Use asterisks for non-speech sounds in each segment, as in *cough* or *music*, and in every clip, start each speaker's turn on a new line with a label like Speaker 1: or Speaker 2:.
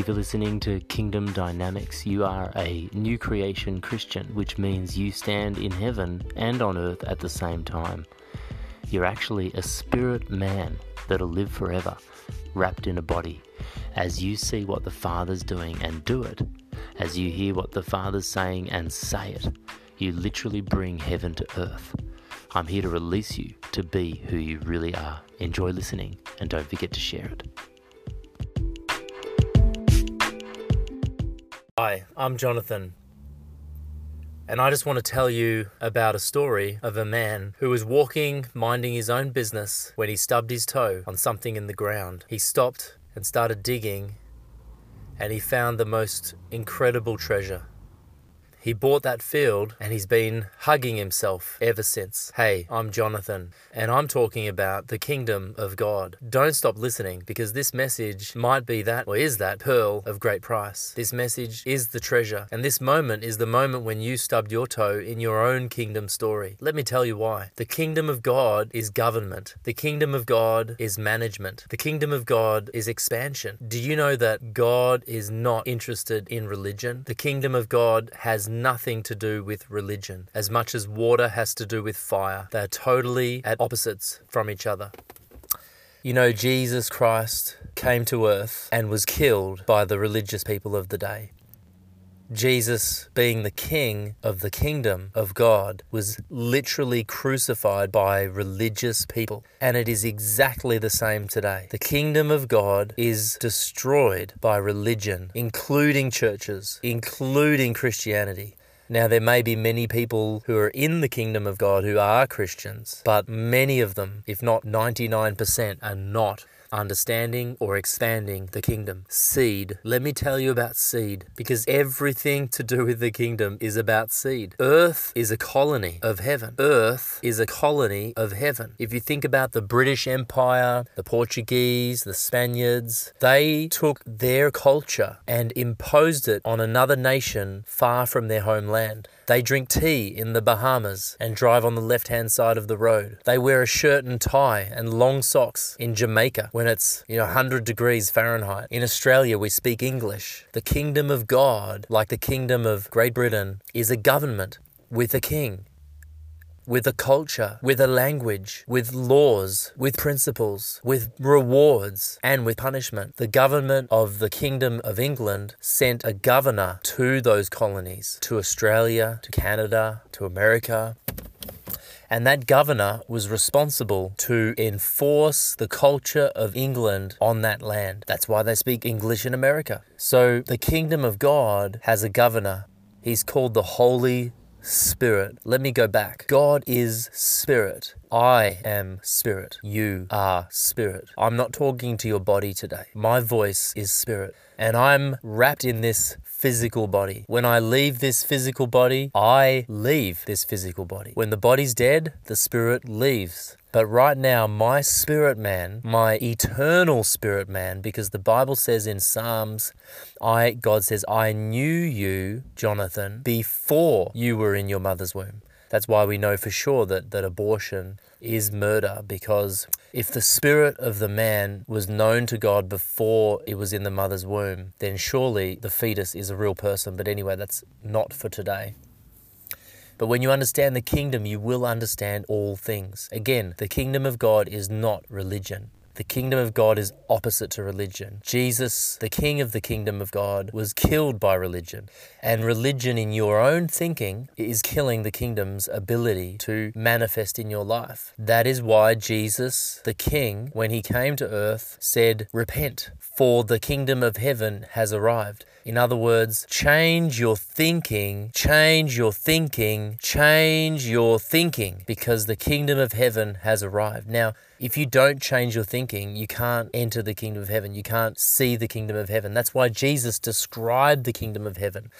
Speaker 1: Thank you for listening to Kingdom Dynamics. You are a new creation Christian, which means you stand in heaven and on earth at the same time. You're actually a spirit man that'll live forever, wrapped in a body. As you see what the Father's doing and do it, as you hear what the Father's saying and say it, you literally bring heaven to earth. I'm here to release you to be who you really are. Enjoy listening and don't forget to share it. Hi, I'm Jonathan. And I just want to tell you about a story of a man who was walking, minding his own business, when he stubbed his toe on something in the ground. He stopped and started digging, and he found the most incredible treasure. He bought that field and he's been hugging himself ever since. Hey, I'm Jonathan, and I'm talking about the kingdom of God. Don't stop listening because this message might be that or is that pearl of great price. This message is the treasure, and this moment is the moment when you stubbed your toe in your own kingdom story. Let me tell you why. The kingdom of God is government, the kingdom of God is management, the kingdom of God is expansion. Do you know that God is not interested in religion? The kingdom of God has nothing to do with religion, as much as water has to do with fire. They're totally at opposites from each other. You know, Jesus Christ came to earth and was killed by the religious people of the day. Jesus, being the king of the kingdom of God, was literally crucified by religious people. And it is exactly the same today. The kingdom of God is destroyed by religion, including churches, including Christianity. Now, there may be many people who are in the kingdom of God who are Christians, but many of them, if not 99%, are not understanding or expanding the kingdom. Seed. Let me tell you about seed because everything to do with the kingdom is about seed. Earth is a colony of heaven. Earth is a colony of heaven. If you think about the British Empire, the Portuguese, the Spaniards, they took their culture and imposed it on another nation far from their homeland. They drink tea in the Bahamas and drive on the left hand side of the road. They wear a shirt and tie and long socks in Jamaica when it's, you know, 100 degrees Fahrenheit. In Australia, we speak English. The kingdom of God, like the kingdom of Great Britain, is a government with a king with a culture, with a language, with laws, with principles, with rewards, and with punishment. The government of the Kingdom of England sent a governor to those colonies, to Australia, to Canada, to America. And that governor was responsible to enforce the culture of England on that land. That's why they speak English in America. So the kingdom of God has a governor. He's called the Holy Spirit. Let me go back. God is Spirit. I am Spirit. You are Spirit. I'm not talking to your body today. My voice is Spirit. And I'm wrapped in this physical body. When I leave this physical body, I leave this physical body. When the body's dead, the spirit leaves. But right now, my spirit man, my eternal spirit man, because the Bible says in Psalms, I God says, I knew you, Jonathan, before you were in your mother's womb. That's why we know for sure that, that abortion is murder, because if the spirit of the man was known to God before it was in the mother's womb, then surely the fetus is a real person. But anyway, that's not for today. But when you understand the kingdom, you will understand all things. Again, the kingdom of God is not religion. The kingdom of God is opposite to religion. Jesus, the king of the kingdom of God, was killed by religion. And religion, in your own thinking, is killing the kingdom's ability to manifest in your life. That is why Jesus, the king, when he came to earth, said, Repent, for the kingdom of heaven has arrived. In other words, change your thinking, change your thinking, change your thinking, because the kingdom of heaven has arrived. Now, if you don't change your thinking, you can't enter the kingdom of heaven. You can't see the kingdom of heaven. That's why Jesus described the kingdom of heaven.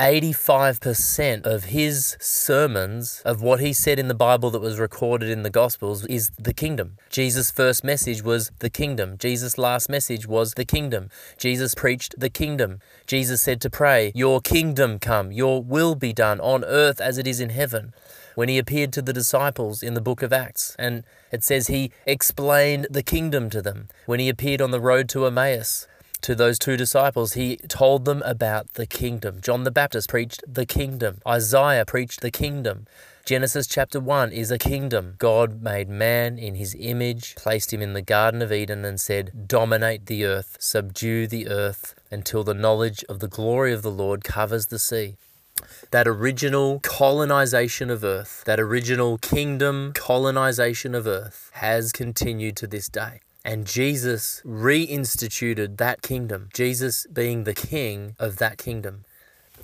Speaker 1: 85% of his sermons, of what he said in the Bible that was recorded in the Gospels, is the kingdom. Jesus' first message was the kingdom. Jesus' last message was the kingdom. Jesus preached the kingdom. Jesus said to pray, Your kingdom come, your will be done on earth as it is in heaven. When he appeared to the disciples in the book of Acts, and it says he explained the kingdom to them. When he appeared on the road to Emmaus, to those two disciples, he told them about the kingdom. John the Baptist preached the kingdom, Isaiah preached the kingdom. Genesis chapter 1 is a kingdom. God made man in his image, placed him in the Garden of Eden, and said, Dominate the earth, subdue the earth, until the knowledge of the glory of the Lord covers the sea. That original colonization of earth, that original kingdom colonization of earth, has continued to this day. And Jesus reinstituted that kingdom, Jesus being the king of that kingdom.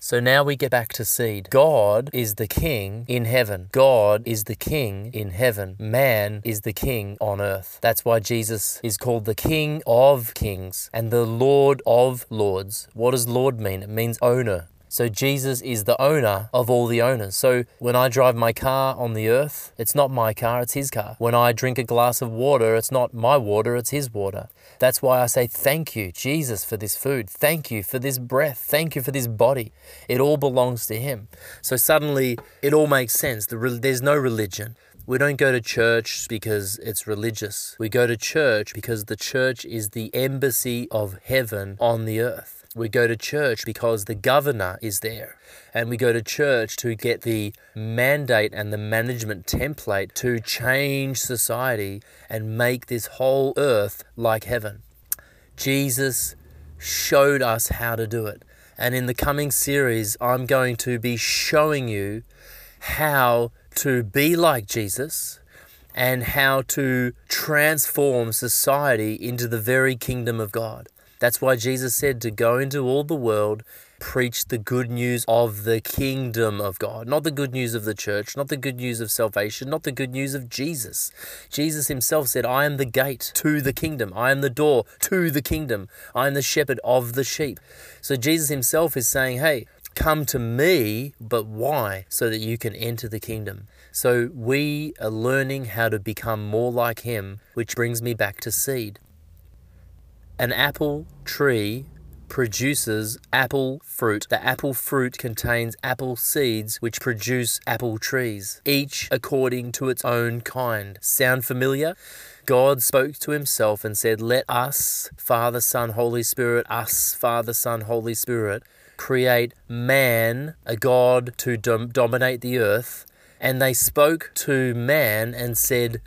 Speaker 1: So now we get back to seed. God is the king in heaven. God is the king in heaven. Man is the king on earth. That's why Jesus is called the king of kings and the lord of lords. What does lord mean? It means owner. So Jesus is the owner of all the owners. So when I drive my car on the earth, it's not my car, it's his car. When I drink a glass of water, it's not my water, it's his water. That's why I say thank you, Jesus, for this food. Thank you for this breath. Thank you for this body. It all belongs to him. So suddenly it all makes sense. There's no religion. We don't go to church because it's religious. We go to church because the church is the embassy of heaven on the earth. We go to church because the governor is there. And we go to church to get the mandate and the management template to change society and make this whole earth like heaven. Jesus showed us how to do it. And in the coming series, I'm going to be showing you how to be like Jesus and how to transform society into the very kingdom of God. That's why Jesus said to go into all the world, preach the good news of the kingdom of God, not the good news of the church, not the good news of salvation, not the good news of Jesus. Jesus himself said, I am the gate to the kingdom, I am the door to the kingdom, I am the shepherd of the sheep. So Jesus himself is saying, hey, come to me, but why? So that you can enter the kingdom. So we are learning how to become more like him, which brings me back to seed. An apple tree produces apple fruit. The apple fruit contains apple seeds which produce apple trees, each according to its own kind. Sound familiar? God spoke to himself and said, Let us, Father, Son, Holy Spirit, us, Father, Son, Holy Spirit, create man, a God to dom- dominate the earth. And they spoke to man and said,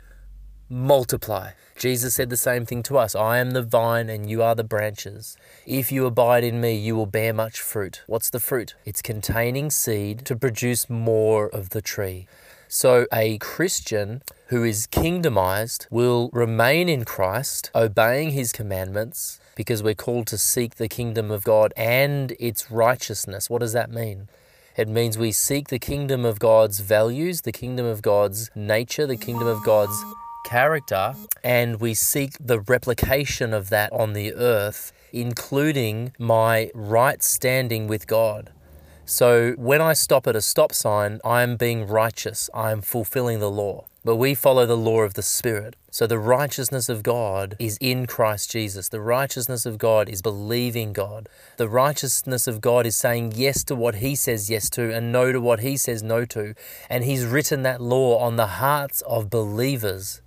Speaker 1: Multiply. Jesus said the same thing to us I am the vine and you are the branches. If you abide in me, you will bear much fruit. What's the fruit? It's containing seed to produce more of the tree. So, a Christian who is kingdomized will remain in Christ, obeying his commandments, because we're called to seek the kingdom of God and its righteousness. What does that mean? It means we seek the kingdom of God's values, the kingdom of God's nature, the kingdom of God's character and we seek the replication of that on the earth, including my right standing with God. So when I stop at a stop sign, I am being righteous, I am fulfilling the law. But we follow the law of the Spirit. So the righteousness of God is in Christ Jesus. The righteousness of God is believing God. The righteousness of God is saying yes to what He says yes to and no to what He says no to. And He's written that law on the hearts of believers.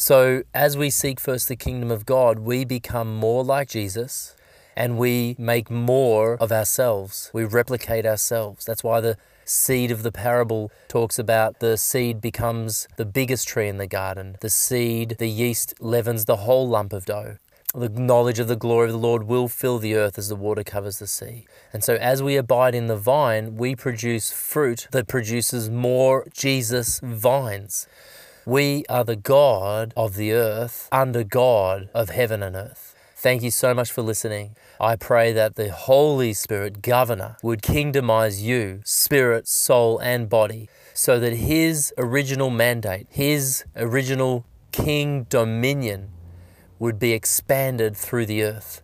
Speaker 1: So, as we seek first the kingdom of God, we become more like Jesus and we make more of ourselves. We replicate ourselves. That's why the seed of the parable talks about the seed becomes the biggest tree in the garden. The seed, the yeast leavens the whole lump of dough. The knowledge of the glory of the Lord will fill the earth as the water covers the sea. And so, as we abide in the vine, we produce fruit that produces more Jesus vines. We are the God of the earth under God of heaven and earth. Thank you so much for listening. I pray that the Holy Spirit, Governor, would kingdomize you, spirit, soul, and body, so that His original mandate, His original king dominion, would be expanded through the earth.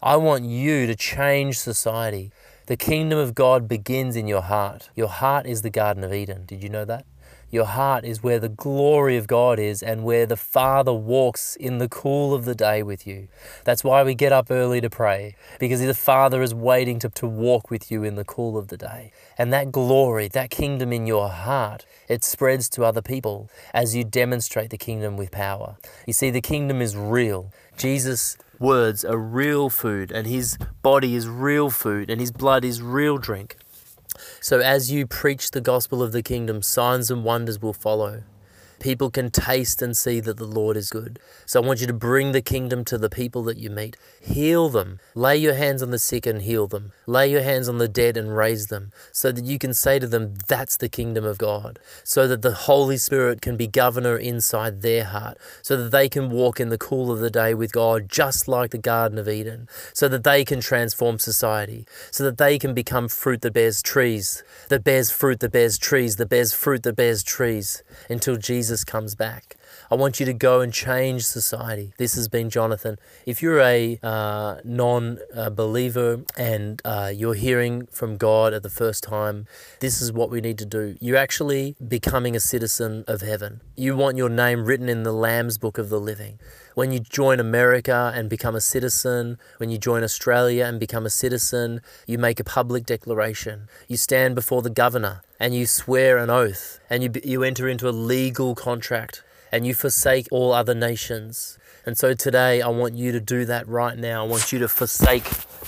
Speaker 1: I want you to change society. The kingdom of God begins in your heart. Your heart is the Garden of Eden. Did you know that? Your heart is where the glory of God is and where the Father walks in the cool of the day with you. That's why we get up early to pray, because the Father is waiting to, to walk with you in the cool of the day. And that glory, that kingdom in your heart, it spreads to other people as you demonstrate the kingdom with power. You see, the kingdom is real. Jesus words are real food, and his body is real food, and his blood is real drink. So as you preach the gospel of the kingdom, signs and wonders will follow people can taste and see that the Lord is good. So I want you to bring the kingdom to the people that you meet. Heal them. Lay your hands on the sick and heal them. Lay your hands on the dead and raise them so that you can say to them, That's the kingdom of God. So that the Holy Spirit can be governor inside their heart. So that they can walk in the cool of the day with God, just like the Garden of Eden. So that they can transform society. So that they can become fruit that bears trees, that bears fruit that bears trees, that bears fruit that bears trees until Jesus Jesus comes back. I want you to go and change society. This has been Jonathan. If you're a uh, non believer and uh, you're hearing from God at the first time, this is what we need to do. You're actually becoming a citizen of heaven. You want your name written in the Lamb's Book of the Living. When you join America and become a citizen, when you join Australia and become a citizen, you make a public declaration. You stand before the governor and you swear an oath and you, you enter into a legal contract and you forsake all other nations. And so today, I want you to do that right now. I want you to forsake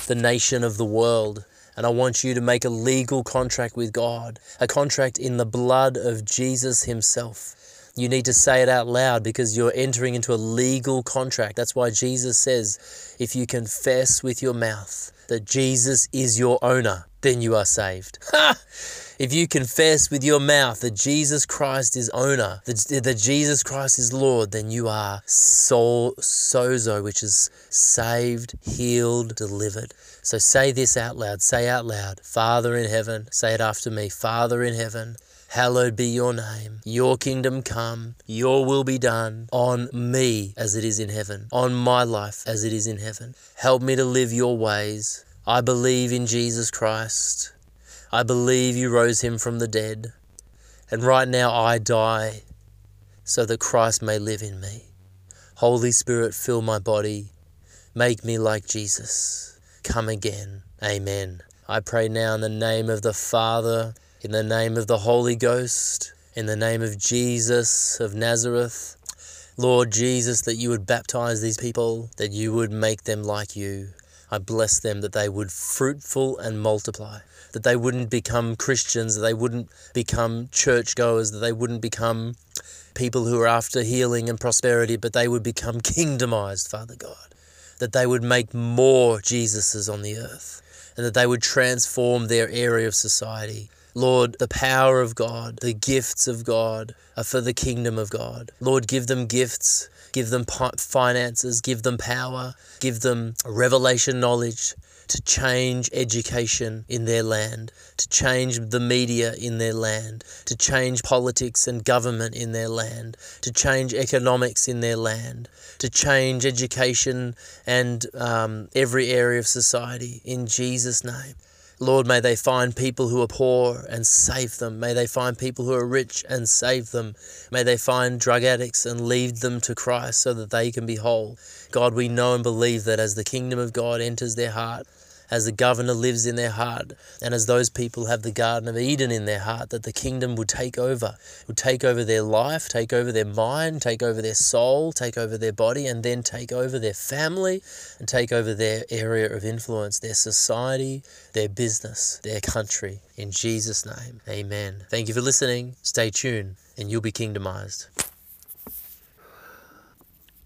Speaker 1: the nation of the world. And I want you to make a legal contract with God, a contract in the blood of Jesus Himself. You need to say it out loud because you're entering into a legal contract. That's why Jesus says, if you confess with your mouth that Jesus is your owner, then you are saved. *laughs* If you confess with your mouth that Jesus Christ is owner, that, that Jesus Christ is Lord, then you are soul sozo, which is saved, healed, delivered. So say this out loud. Say out loud, Father in heaven. Say it after me, Father in heaven. Hallowed be your name. Your kingdom come. Your will be done on me as it is in heaven, on my life as it is in heaven. Help me to live your ways. I believe in Jesus Christ. I believe you rose him from the dead, and right now I die so that Christ may live in me. Holy Spirit, fill my body. Make me like Jesus. Come again. Amen. I pray now in the name of the Father, in the name of the Holy Ghost, in the name of Jesus of Nazareth. Lord Jesus, that you would baptize these people, that you would make them like you. I bless them that they would fruitful and multiply that they wouldn't become Christians, that they wouldn't become churchgoers, that they wouldn't become people who are after healing and prosperity, but they would become *laughs* kingdomized, Father God. That they would make more Jesuses on the earth and that they would transform their area of society. Lord, the power of God, the gifts of God are for the kingdom of God. Lord, give them gifts, give them finances, give them power, give them revelation knowledge, to change education in their land, to change the media in their land, to change politics and government in their land, to change economics in their land, to change education and um, every area of society in Jesus' name. Lord, may they find people who are poor and save them. May they find people who are rich and save them. May they find drug addicts and lead them to Christ so that they can be whole. God, we know and believe that as the kingdom of God enters their heart, as the governor lives in their heart, and as those people have the Garden of Eden in their heart, that the kingdom would take over, would take over their life, take over their mind, take over their soul, take over their body, and then take over their family and take over their area of influence, their society, their business, their country. In Jesus' name, amen. Thank you for listening. Stay tuned, and you'll be kingdomized.